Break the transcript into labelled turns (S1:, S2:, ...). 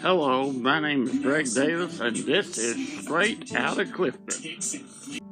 S1: Hello, my name is Greg Davis, and this is Straight out of Clifton.